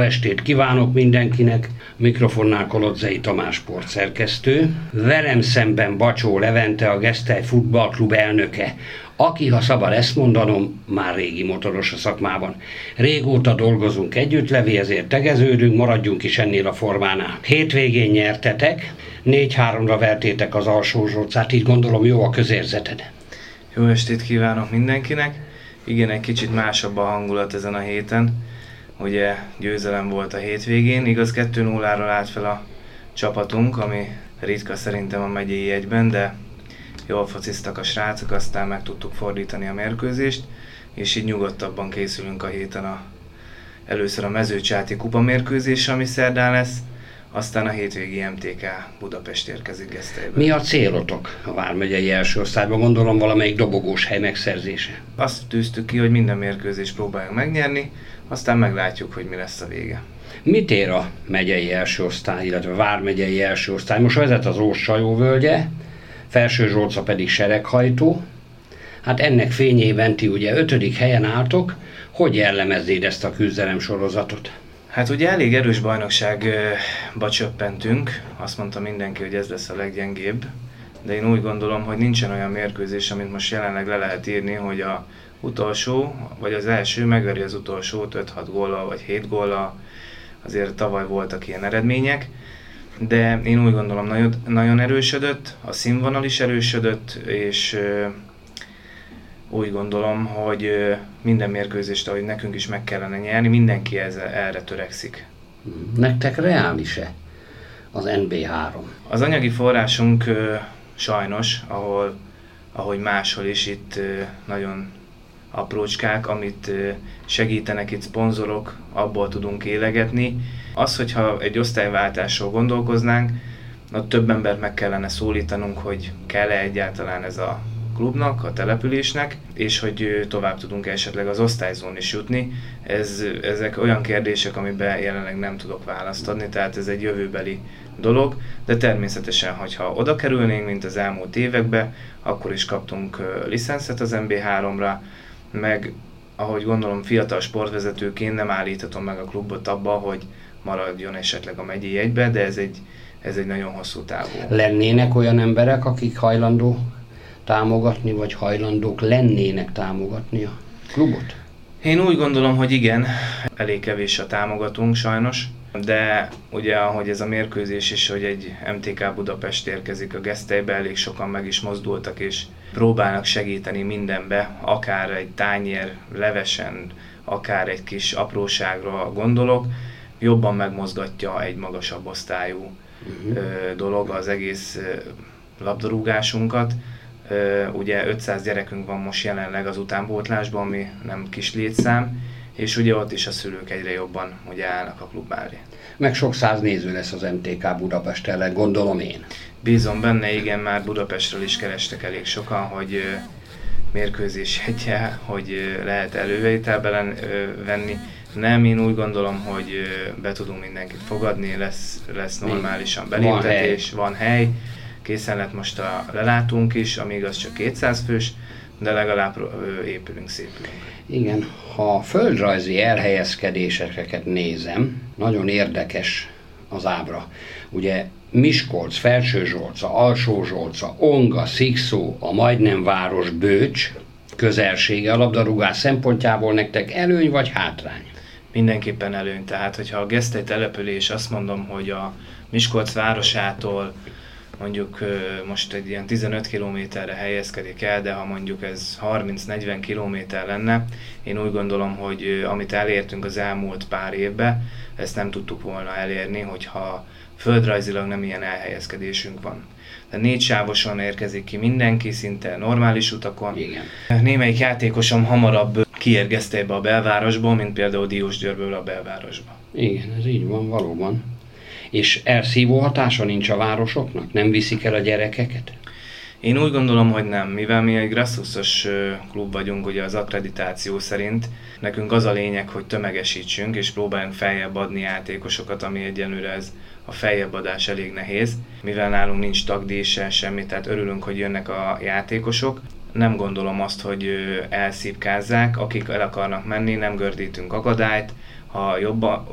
Jó estét kívánok mindenkinek! Mikrofonnál Kolodzei Tamás sportszerkesztő. Velem szemben Bacsó Levente, a Gesztely Futballklub elnöke, aki, ha szabad ezt mondanom, már régi motoros a szakmában. Régóta dolgozunk együtt, Levi, ezért tegeződünk, maradjunk is ennél a formánál. Hétvégén nyertetek, 4-3-ra vertétek az alsó zsorcát, így gondolom jó a közérzeted. Jó estét kívánok mindenkinek! Igen, egy kicsit másabb a hangulat ezen a héten. Ugye győzelem volt a hétvégén, igaz 2-0-ral állt fel a csapatunk, ami ritka szerintem a megyei egyben, de jól fociztak a srácok, aztán meg tudtuk fordítani a mérkőzést, és így nyugodtabban készülünk a héten a, először a mezőcsáti kupa mérkőzés, ami szerdán lesz, aztán a hétvégi MTK Budapest érkezik Gesztelybe. Mi a célotok a Vármegyei első osztályban? Gondolom valamelyik dobogós hely megszerzése. Azt tűztük ki, hogy minden mérkőzést próbáljunk megnyerni, aztán meglátjuk, hogy mi lesz a vége. Mit ér a megyei első osztály, illetve Vármegyei első osztály? Most vezet az Óssajó völgye, Felső Zsolca pedig sereghajtó. Hát ennek fényében ti ugye ötödik helyen álltok, hogy jellemeznéd ezt a küzdelem sorozatot? Hát ugye elég erős bajnokságba csöppentünk, azt mondta mindenki, hogy ez lesz a leggyengébb, de én úgy gondolom, hogy nincsen olyan mérkőzés, amit most jelenleg le lehet írni, hogy a utolsó, vagy az első megveri az utolsót 5-6 góllal, vagy 7 góllal, azért tavaly voltak ilyen eredmények, de én úgy gondolom nagyon, nagyon erősödött, a színvonal is erősödött, és úgy gondolom, hogy minden mérkőzést, ahogy nekünk is meg kellene nyerni, mindenki ezzel, erre törekszik. Nektek reális-e az NB3? Az anyagi forrásunk sajnos, ahol, ahogy máshol is itt nagyon aprócskák, amit segítenek itt szponzorok, abból tudunk élegetni. Az, hogyha egy osztályváltásról gondolkoznánk, ott több embert meg kellene szólítanunk, hogy kell-e egyáltalán ez a klubnak, a településnek, és hogy tovább tudunk esetleg az osztályzón is jutni. Ez, ezek olyan kérdések, amiben jelenleg nem tudok választ adni, tehát ez egy jövőbeli dolog, de természetesen, hogyha oda kerülnénk, mint az elmúlt években, akkor is kaptunk licenszet az MB3-ra, meg ahogy gondolom fiatal sportvezetőként nem állíthatom meg a klubot abba, hogy maradjon esetleg a megyei egybe, de ez egy, ez egy nagyon hosszú távú. Lennének olyan emberek, akik hajlandó támogatni, vagy hajlandók lennének támogatni a klubot? Én úgy gondolom, hogy igen, elég kevés a támogatunk sajnos, de ugye ahogy ez a mérkőzés is, hogy egy MTK Budapest érkezik a gesztelybe, elég sokan meg is mozdultak, és próbálnak segíteni mindenbe, akár egy tányér levesen, akár egy kis apróságra gondolok, jobban megmozgatja egy magasabb osztályú uh-huh. dolog az egész labdarúgásunkat. Ugye 500 gyerekünk van most jelenleg az utánpótlásban, ami nem kis létszám, és ugye ott is a szülők egyre jobban ugye állnak a klub mellé. Meg sok száz néző lesz az MTK Budapest ellen, gondolom én. Bízom benne, igen, már Budapestről is kerestek elég sokan, hogy mérkőzés egye, hogy lehet elővételben venni. Nem, én úgy gondolom, hogy be tudunk mindenkit fogadni, lesz, lesz normálisan beléptetés, van hely. van hely. Készen lett most a lelátunk is, ami igaz csak 200 fős, de legalább épülünk, szépülünk. Igen, ha a földrajzi elhelyezkedéseket nézem, nagyon érdekes az ábra. Ugye Miskolc, Felső Zsolca, Alsó Zsolca, Onga, Szikszó, a majdnem város Bőcs, közelsége a labdarúgás szempontjából nektek előny vagy hátrány? Mindenképpen előny. Tehát, hogyha a gesztely település azt mondom, hogy a Miskolc városától mondjuk most egy ilyen 15 kilométerre helyezkedik el, de ha mondjuk ez 30-40 kilométer lenne, én úgy gondolom, hogy amit elértünk az elmúlt pár évben, ezt nem tudtuk volna elérni, hogyha földrajzilag nem ilyen elhelyezkedésünk van. De négy sávosan érkezik ki mindenki, szinte normális utakon. Igen. Némelyik játékosom hamarabb kiérgezte ebbe a belvárosból, mint például Diós Győrből a belvárosba. Igen, ez így van, valóban. És elszívó hatása nincs a városoknak? Nem viszik el a gyerekeket? Én úgy gondolom, hogy nem, mivel mi egy grasszuszos klub vagyunk, ugye az akkreditáció szerint, nekünk az a lényeg, hogy tömegesítsünk, és próbáljunk feljebb adni játékosokat, ami egyenlőre ez a feljebb adás elég nehéz, mivel nálunk nincs tagdíj se, semmi, tehát örülünk, hogy jönnek a játékosok. Nem gondolom azt, hogy elszívkázzák, akik el akarnak menni, nem gördítünk akadályt, ha jobban,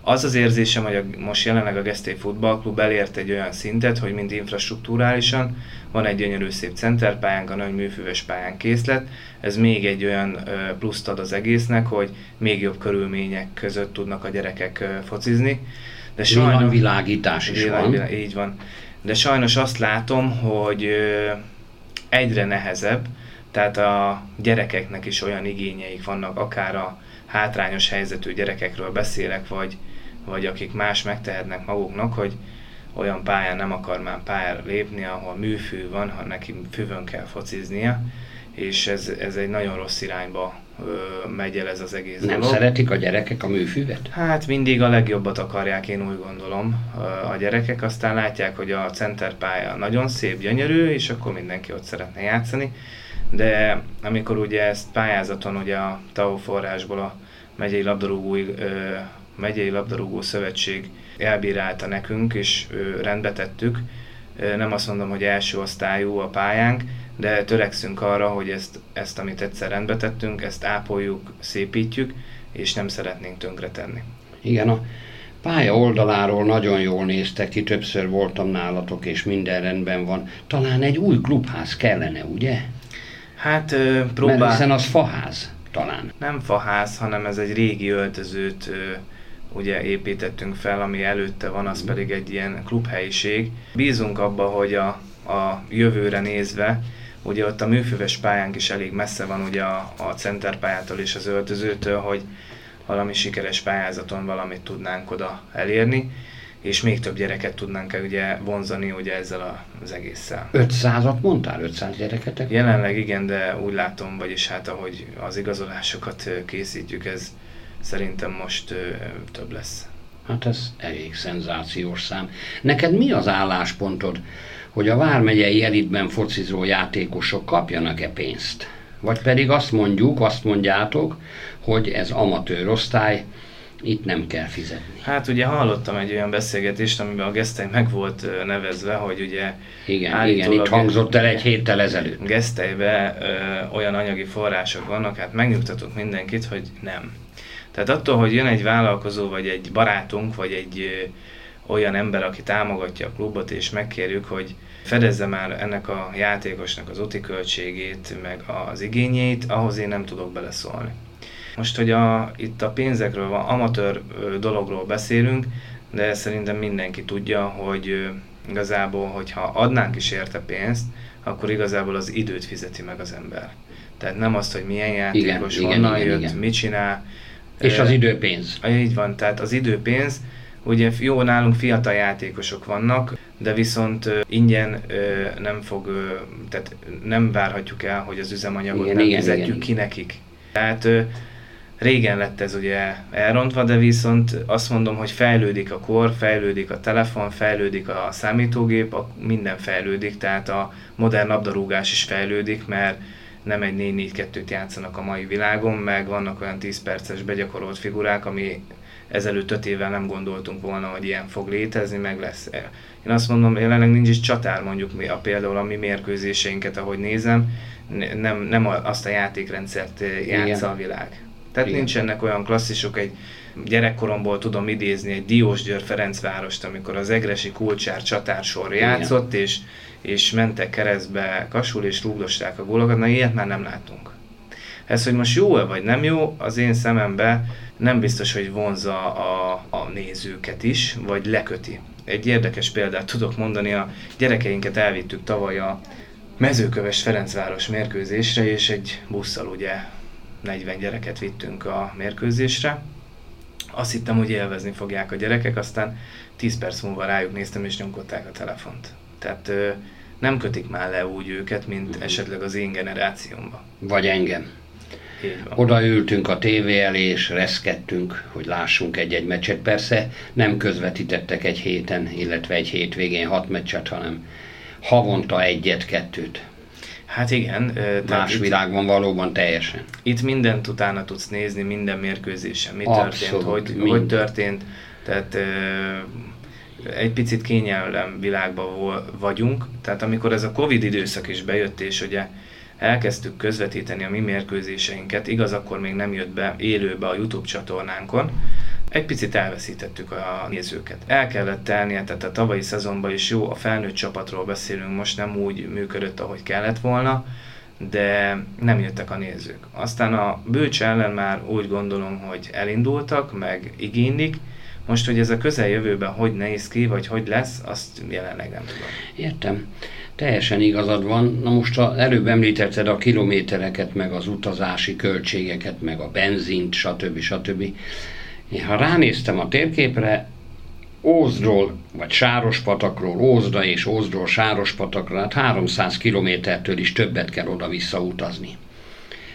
az az érzésem, hogy a, most jelenleg a Geszté Futballklub elért egy olyan szintet, hogy mind infrastruktúrálisan van egy gyönyörű szép centerpályánk, a nagy műfüves pályán készlet, ez még egy olyan pluszt ad az egésznek, hogy még jobb körülmények között tudnak a gyerekek focizni. De sajnos, világítás is világ, van. Világ, így van. De sajnos azt látom, hogy egyre nehezebb, tehát a gyerekeknek is olyan igényeik vannak, akár a hátrányos helyzetű gyerekekről beszélek, vagy, vagy akik más megtehetnek maguknak, hogy olyan pályán nem akar már pályára lépni, ahol műfű van, ha neki füvön kell fociznia, és ez, ez egy nagyon rossz irányba ö, megy el ez az egész Nem dolog. szeretik a gyerekek a műfüvet? Hát mindig a legjobbat akarják, én úgy gondolom. A gyerekek aztán látják, hogy a centerpálya nagyon szép, gyönyörű, és akkor mindenki ott szeretne játszani de amikor ugye ezt pályázaton ugye a TAO forrásból a megyei labdarúgó, megyei labdarúgó szövetség elbírálta nekünk, és rendbe tettük. Nem azt mondom, hogy első osztályú a pályánk, de törekszünk arra, hogy ezt, ezt amit egyszer rendbe tettünk, ezt ápoljuk, szépítjük, és nem szeretnénk tönkretenni. Igen, a pálya oldaláról nagyon jól néztek ki, többször voltam nálatok, és minden rendben van. Talán egy új klubház kellene, ugye? Hát próbál... Mert hiszen az faház talán. Nem faház, hanem ez egy régi öltözőt ugye építettünk fel, ami előtte van, az pedig egy ilyen klubhelyiség. Bízunk abba, hogy a, a jövőre nézve, ugye ott a műfüves pályánk is elég messze van ugye a, a centerpályától és az öltözőtől, hogy valami sikeres pályázaton valamit tudnánk oda elérni és még több gyereket tudnánk ugye vonzani ugye ezzel az egésszel. 500-at mondtál? 500 gyereketek? Jelenleg igen, de úgy látom, vagyis hát ahogy az igazolásokat készítjük, ez szerintem most több lesz. Hát ez elég szenzációs szám. Neked mi az álláspontod, hogy a Vármegyei elitben focizó játékosok kapjanak-e pénzt? Vagy pedig azt mondjuk, azt mondjátok, hogy ez amatőr osztály, itt nem kell fizetni. Hát ugye hallottam egy olyan beszélgetést, amiben a Gesztely meg volt nevezve, hogy ugye igen, igen, itt hangzott el egy héttel ezelőtt. Gesztelybe ö, olyan anyagi források vannak, hát megnyugtatok mindenkit, hogy nem. Tehát attól, hogy jön egy vállalkozó, vagy egy barátunk, vagy egy ö, olyan ember, aki támogatja a klubot, és megkérjük, hogy fedezze már ennek a játékosnak az úti költségét, meg az igényeit, ahhoz én nem tudok beleszólni. Most, hogy a, itt a pénzekről van, amatőr dologról beszélünk, de szerintem mindenki tudja, hogy igazából, hogyha adnánk is érte pénzt, akkor igazából az időt fizeti meg az ember. Tehát nem azt, hogy milyen játékos, igen, honnan igen, jött, igen. mit csinál. És az időpénz. Így van, tehát az időpénz, ugye jó, nálunk fiatal játékosok vannak, de viszont ingyen nem fog, tehát nem várhatjuk el, hogy az üzemanyagot igen, nem igen, fizetjük igen. ki nekik. Tehát Régen lett ez ugye elrontva, de viszont azt mondom, hogy fejlődik a kor, fejlődik a telefon, fejlődik a számítógép, a, minden fejlődik, tehát a modern labdarúgás is fejlődik, mert nem egy 4-4-2-t játszanak a mai világon, meg vannak olyan 10 perces begyakorolt figurák, ami ezelőtt 5 évvel nem gondoltunk volna, hogy ilyen fog létezni, meg lesz. Én azt mondom, jelenleg nincs is csatár mondjuk mi, a, például a mi mérkőzéseinket, ahogy nézem, nem, nem azt a játékrendszert játsza a világ. Tehát Igen. nincsenek olyan klasszisok, egy gyerekkoromból tudom idézni egy Diós Győr Ferencvárost, amikor az egresi kulcsár csatársor játszott, és, és mentek keresztbe kasul, és rúgdosták a gólokat, na ilyet már nem látunk. Ez, hogy most jó-e vagy nem jó, az én szemembe nem biztos, hogy vonza a, a nézőket is, vagy leköti. Egy érdekes példát tudok mondani, a gyerekeinket elvittük tavaly a mezőköves Ferencváros mérkőzésre, és egy busszal ugye 40 gyereket vittünk a mérkőzésre. Azt hittem, hogy élvezni fogják a gyerekek, aztán 10 perc múlva rájuk néztem, és nyomkodták a telefont. Tehát nem kötik már le úgy őket, mint esetleg az én generációmban. Vagy engem. Oda ültünk a tévé elé, és reszkedtünk, hogy lássunk egy-egy meccset. Persze nem közvetítettek egy héten, illetve egy hétvégén hat meccset, hanem havonta egyet-kettőt. Hát igen. Más itt, világban valóban teljesen. Itt mindent utána tudsz nézni, minden mérkőzésen, mi Abszolút, történt, hogy, mind. hogy történt. Tehát egy picit kényelem világban vagyunk. Tehát amikor ez a Covid időszak is bejött, és ugye elkezdtük közvetíteni a mi mérkőzéseinket, igaz, akkor még nem jött be élőbe a YouTube csatornánkon, egy picit elveszítettük a nézőket. El kellett telnie, tehát a tavalyi szezonban is jó, a felnőtt csapatról beszélünk, most nem úgy működött, ahogy kellett volna, de nem jöttek a nézők. Aztán a Bőcs ellen már úgy gondolom, hogy elindultak, meg igénylik, most, hogy ez a közeljövőben hogy néz ki, vagy hogy lesz, azt jelenleg nem tudom. Értem. Teljesen igazad van. Na most a, előbb említetted a kilométereket, meg az utazási költségeket, meg a benzint, stb. stb. Ha ránéztem a térképre, Ózdról, vagy Sárospatakról, Ózda és Ózdról Sárospatakra, hát 300 kilométertől is többet kell oda-vissza utazni.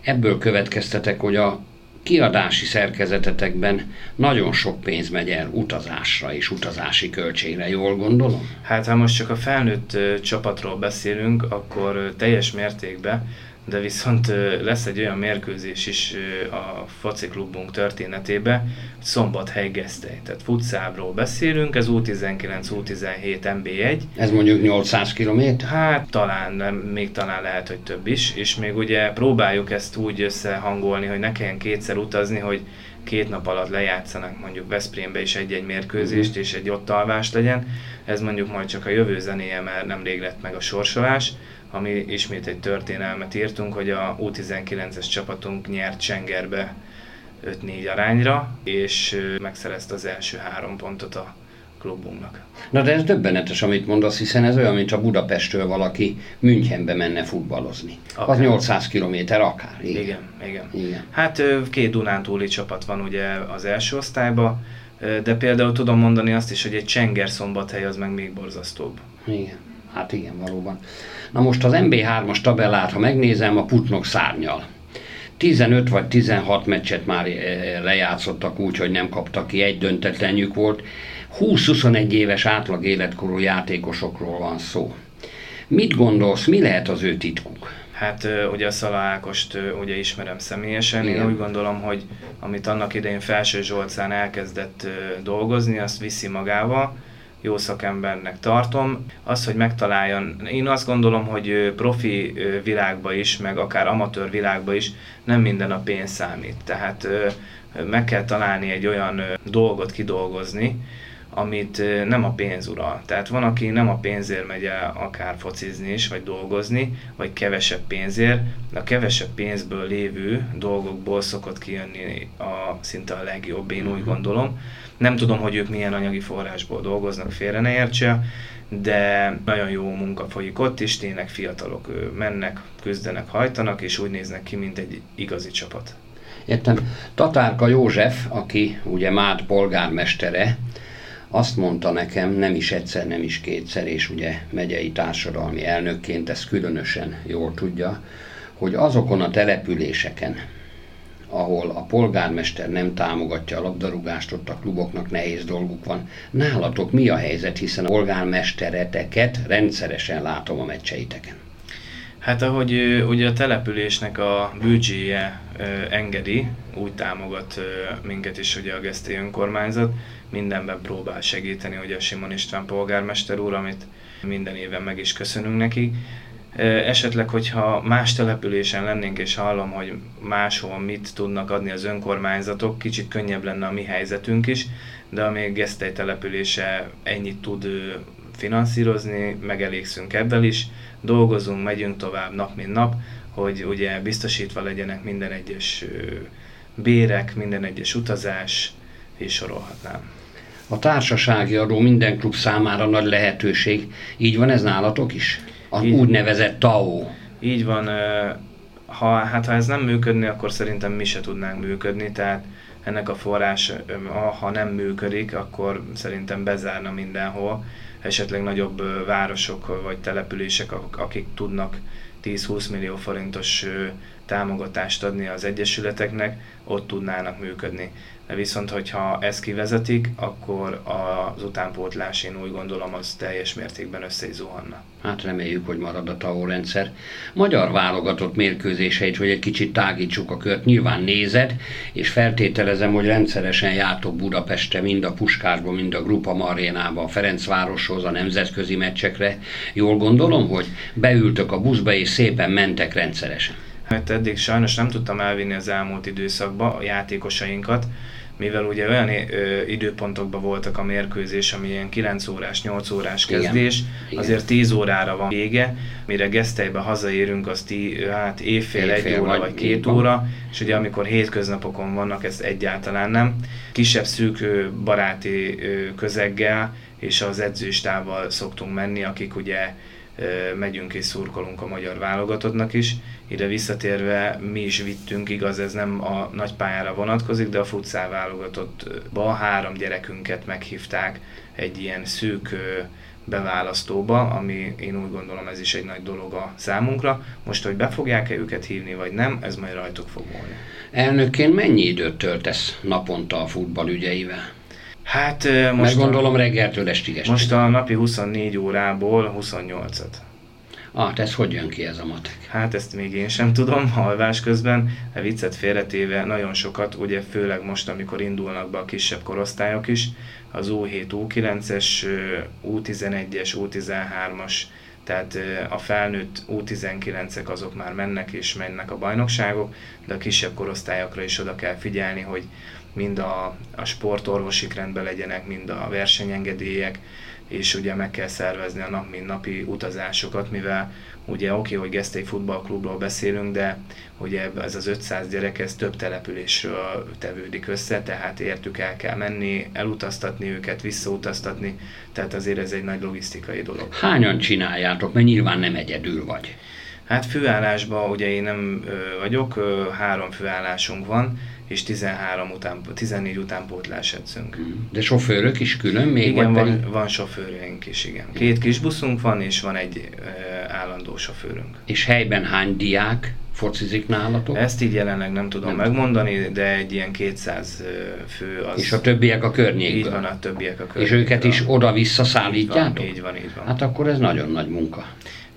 Ebből következtetek, hogy a kiadási szerkezetetekben nagyon sok pénz megy el utazásra és utazási költségre, jól gondolom? Hát ha most csak a felnőtt csapatról beszélünk, akkor teljes mértékben de viszont lesz egy olyan mérkőzés is a foci klubunk történetében, Szombathely Gesztely. Tehát futszábról beszélünk, ez U19, U17, MB1. Ez mondjuk 800 km? Hát talán, még talán lehet, hogy több is, és még ugye próbáljuk ezt úgy összehangolni, hogy ne kelljen kétszer utazni, hogy két nap alatt lejátszanak mondjuk Veszprémbe is egy-egy mérkőzést, uh-huh. és egy ott alvás legyen. Ez mondjuk majd csak a jövő zenéje, mert nemrég lett meg a sorsolás ami ismét egy történelmet írtunk, hogy a U19-es csapatunk nyert Csengerbe 5-4 arányra, és megszerezte az első három pontot a klubunknak. Na de ez döbbenetes, amit mondasz, hiszen ez olyan, mint a Budapestről valaki Münchenbe menne futballozni. Akár. Az 800 km akár. Igen. igen, igen. igen. Hát két Dunántúli csapat van ugye az első osztályban, de például tudom mondani azt is, hogy egy Csenger szombathely az meg még borzasztóbb. Igen, hát igen, valóban. Na most az MB3-as tabellát, ha megnézem, a Putnok szárnyal. 15 vagy 16 meccset már eh, lejátszottak úgy, hogy nem kaptak ki, egy döntetlenjük volt. 20-21 éves átlag életkorú játékosokról van szó. Mit gondolsz, mi lehet az ő titkuk? Hát ugye a Szala Ákost ugye ismerem személyesen, Igen. én úgy gondolom, hogy amit annak idején Felső Zsolcán elkezdett dolgozni, azt viszi magával, jó szakembernek tartom. Az, hogy megtaláljon, én azt gondolom, hogy profi világba is, meg akár amatőr világba is nem minden a pénz számít. Tehát meg kell találni egy olyan dolgot kidolgozni, amit nem a pénz ural. Tehát van, aki nem a pénzért megy el akár focizni is, vagy dolgozni, vagy kevesebb pénzért, de a kevesebb pénzből lévő dolgokból szokott kijönni a, szinte a legjobb, én úgy mhm. gondolom. Nem tudom, hogy ők milyen anyagi forrásból dolgoznak, félre ne értse, de nagyon jó munka folyik ott is, tényleg fiatalok mennek, küzdenek, hajtanak, és úgy néznek ki, mint egy igazi csapat. Értem. Tatárka József, aki ugye Mád polgármestere, azt mondta nekem, nem is egyszer, nem is kétszer, és ugye megyei társadalmi elnökként ezt különösen jól tudja, hogy azokon a településeken, ahol a polgármester nem támogatja a labdarúgást, ott a kluboknak nehéz dolguk van. Nálatok mi a helyzet, hiszen a polgármestereteket rendszeresen látom a meccseiteken? Hát ahogy ugye a településnek a büdzséje engedi, úgy támogat minket is ugye a Gesztély önkormányzat, mindenben próbál segíteni, ugye a Simon István polgármester úr, amit minden éven meg is köszönünk neki. Esetleg, hogyha más településen lennénk, és hallom, hogy máshol mit tudnak adni az önkormányzatok, kicsit könnyebb lenne a mi helyzetünk is, de amíg Gesztely települése ennyit tud finanszírozni, megelégszünk ebből is, dolgozunk, megyünk tovább nap mint nap, hogy ugye biztosítva legyenek minden egyes bérek, minden egyes utazás, és sorolhatnám. A társasági adó minden klub számára nagy lehetőség. Így van ez nálatok is? A így, úgynevezett TAO. Így van. Ha, hát ha ez nem működne, akkor szerintem mi se tudnánk működni, tehát ennek a forrás, ha nem működik, akkor szerintem bezárna mindenhol. Esetleg nagyobb városok vagy települések, akik tudnak 10-20 millió forintos támogatást adni az egyesületeknek, ott tudnának működni. De viszont, hogyha ezt kivezetik, akkor az utánpótlás, én úgy gondolom, az teljes mértékben össze is zuhanna. Hát reméljük, hogy marad a TAO rendszer. Magyar válogatott mérkőzéseit, hogy egy kicsit tágítsuk a kört, nyilván nézed, és feltételezem, hogy rendszeresen jártok Budapestre, mind a Puskásba, mind a Grupa Marénába, a Ferencvároshoz, a nemzetközi meccsekre. Jól gondolom, hogy beültök a buszba, és szépen mentek rendszeresen. Hát eddig sajnos nem tudtam elvinni az elmúlt időszakba a játékosainkat, mivel ugye olyan ö, időpontokban voltak a mérkőzés, ami ilyen 9 órás, 8 órás kezdés, Igen. azért 10 órára van vége, mire Gesztelybe hazaérünk, az tí, hát évfél, évfél egy óra vagy, vagy két óra, és ugye amikor hétköznapokon vannak, ez egyáltalán nem. Kisebb szűk baráti közeggel és az edzőstával szoktunk menni, akik ugye megyünk és szurkolunk a magyar válogatottnak is. Ide visszatérve mi is vittünk, igaz ez nem a nagy pályára vonatkozik, de a futszál válogatottba három gyerekünket meghívták egy ilyen szűk beválasztóba, ami én úgy gondolom ez is egy nagy dolog a számunkra. Most, hogy be fogják-e őket hívni, vagy nem, ez majd rajtuk fog múlni. Elnökként mennyi időt töltesz naponta a futball ügyeivel? Hát most Meg gondolom reggeltől estig Most a napi 24 órából 28-at. Ah, ez hogy jön ki ez a matek? Hát ezt még én sem tudom, halvás közben, a viccet félretéve nagyon sokat, ugye főleg most, amikor indulnak be a kisebb korosztályok is, az U7, U9-es, U11-es, U13-as, tehát a felnőtt U19-ek azok már mennek és mennek a bajnokságok, de a kisebb korosztályokra is oda kell figyelni, hogy mind a, a sportorvosi rendben legyenek, mind a versenyengedélyek, és ugye meg kell szervezni a nap mint napi utazásokat, mivel ugye oké, okay, hogy Gesztei futballklubról beszélünk, de ugye ez az 500 gyerek, ez több településről tevődik össze, tehát értük el kell menni, elutaztatni őket, visszautaztatni, tehát azért ez egy nagy logisztikai dolog. Hányan csináljátok, mert nyilván nem egyedül vagy? Hát főállásban ugye én nem vagyok, három főállásunk van, és 13 után, 14 után pótlás edzünk. Mm. De sofőrök is külön még? Igen, van, pedig... van sofőrünk is, igen. Két kis buszunk van, és van egy ö, állandó sofőrünk. És helyben hány diák focizik nálatok? Ezt így jelenleg nem tudom nem megmondani, tudom. de egy ilyen 200 fő az... És a többiek a környékből? Így van, a többiek a környékből. És őket is oda-vissza szállítjátok? Így van, így van, így van. Hát akkor ez nagyon nagy munka.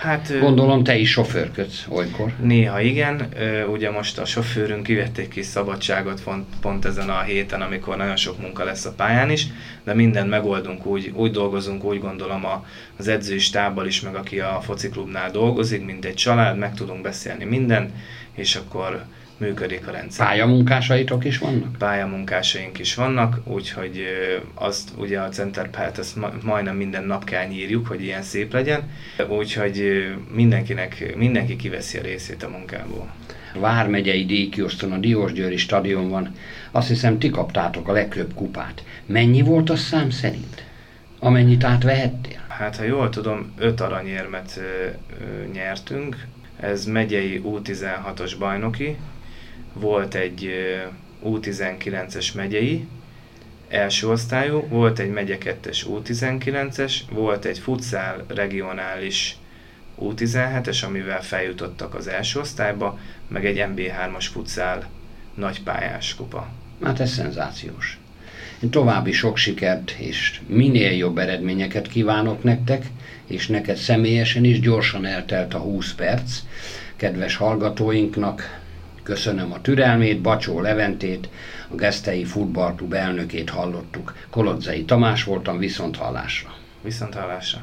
Hát, Gondolom te is sofőrködsz olykor. Néha igen, ugye most a sofőrünk kivett egy kis szabadságot pont, pont ezen a héten, amikor nagyon sok munka lesz a pályán is, de mindent megoldunk, úgy, úgy dolgozunk, úgy gondolom a, az edzői stábbal is, meg aki a fociklubnál dolgozik, mint egy család, meg tudunk beszélni mindent, és akkor működik a rendszer. Pályamunkásaitok is vannak? Pályamunkásaink is vannak, úgyhogy azt ugye a Centerpályát ezt majdnem minden nap kell nyírjuk, hogy ilyen szép legyen, úgyhogy mindenkinek, mindenki kiveszi a részét a munkából. Vármegyei díjkioszton a Diósgyőri stadion van. Azt hiszem, ti kaptátok a legtöbb kupát. Mennyi volt a szám szerint? Amennyit átvehettél? Hát, ha jól tudom, öt aranyérmet ö, ö, nyertünk. Ez megyei U16-os bajnoki, volt egy U19-es megyei, első osztályú, volt egy megye 2-es U19-es, volt egy futszál regionális U17-es, amivel feljutottak az első osztályba, meg egy MB3-as futszál nagypályás kupa. Hát ez szenzációs. Én további sok sikert és minél jobb eredményeket kívánok nektek, és neked személyesen is gyorsan eltelt a 20 perc. Kedves hallgatóinknak Köszönöm a türelmét, Bacsó Leventét, a Gesztei Futballklub elnökét hallottuk. Kolodzai Tamás voltam, viszont hallásra. Viszont hallásra.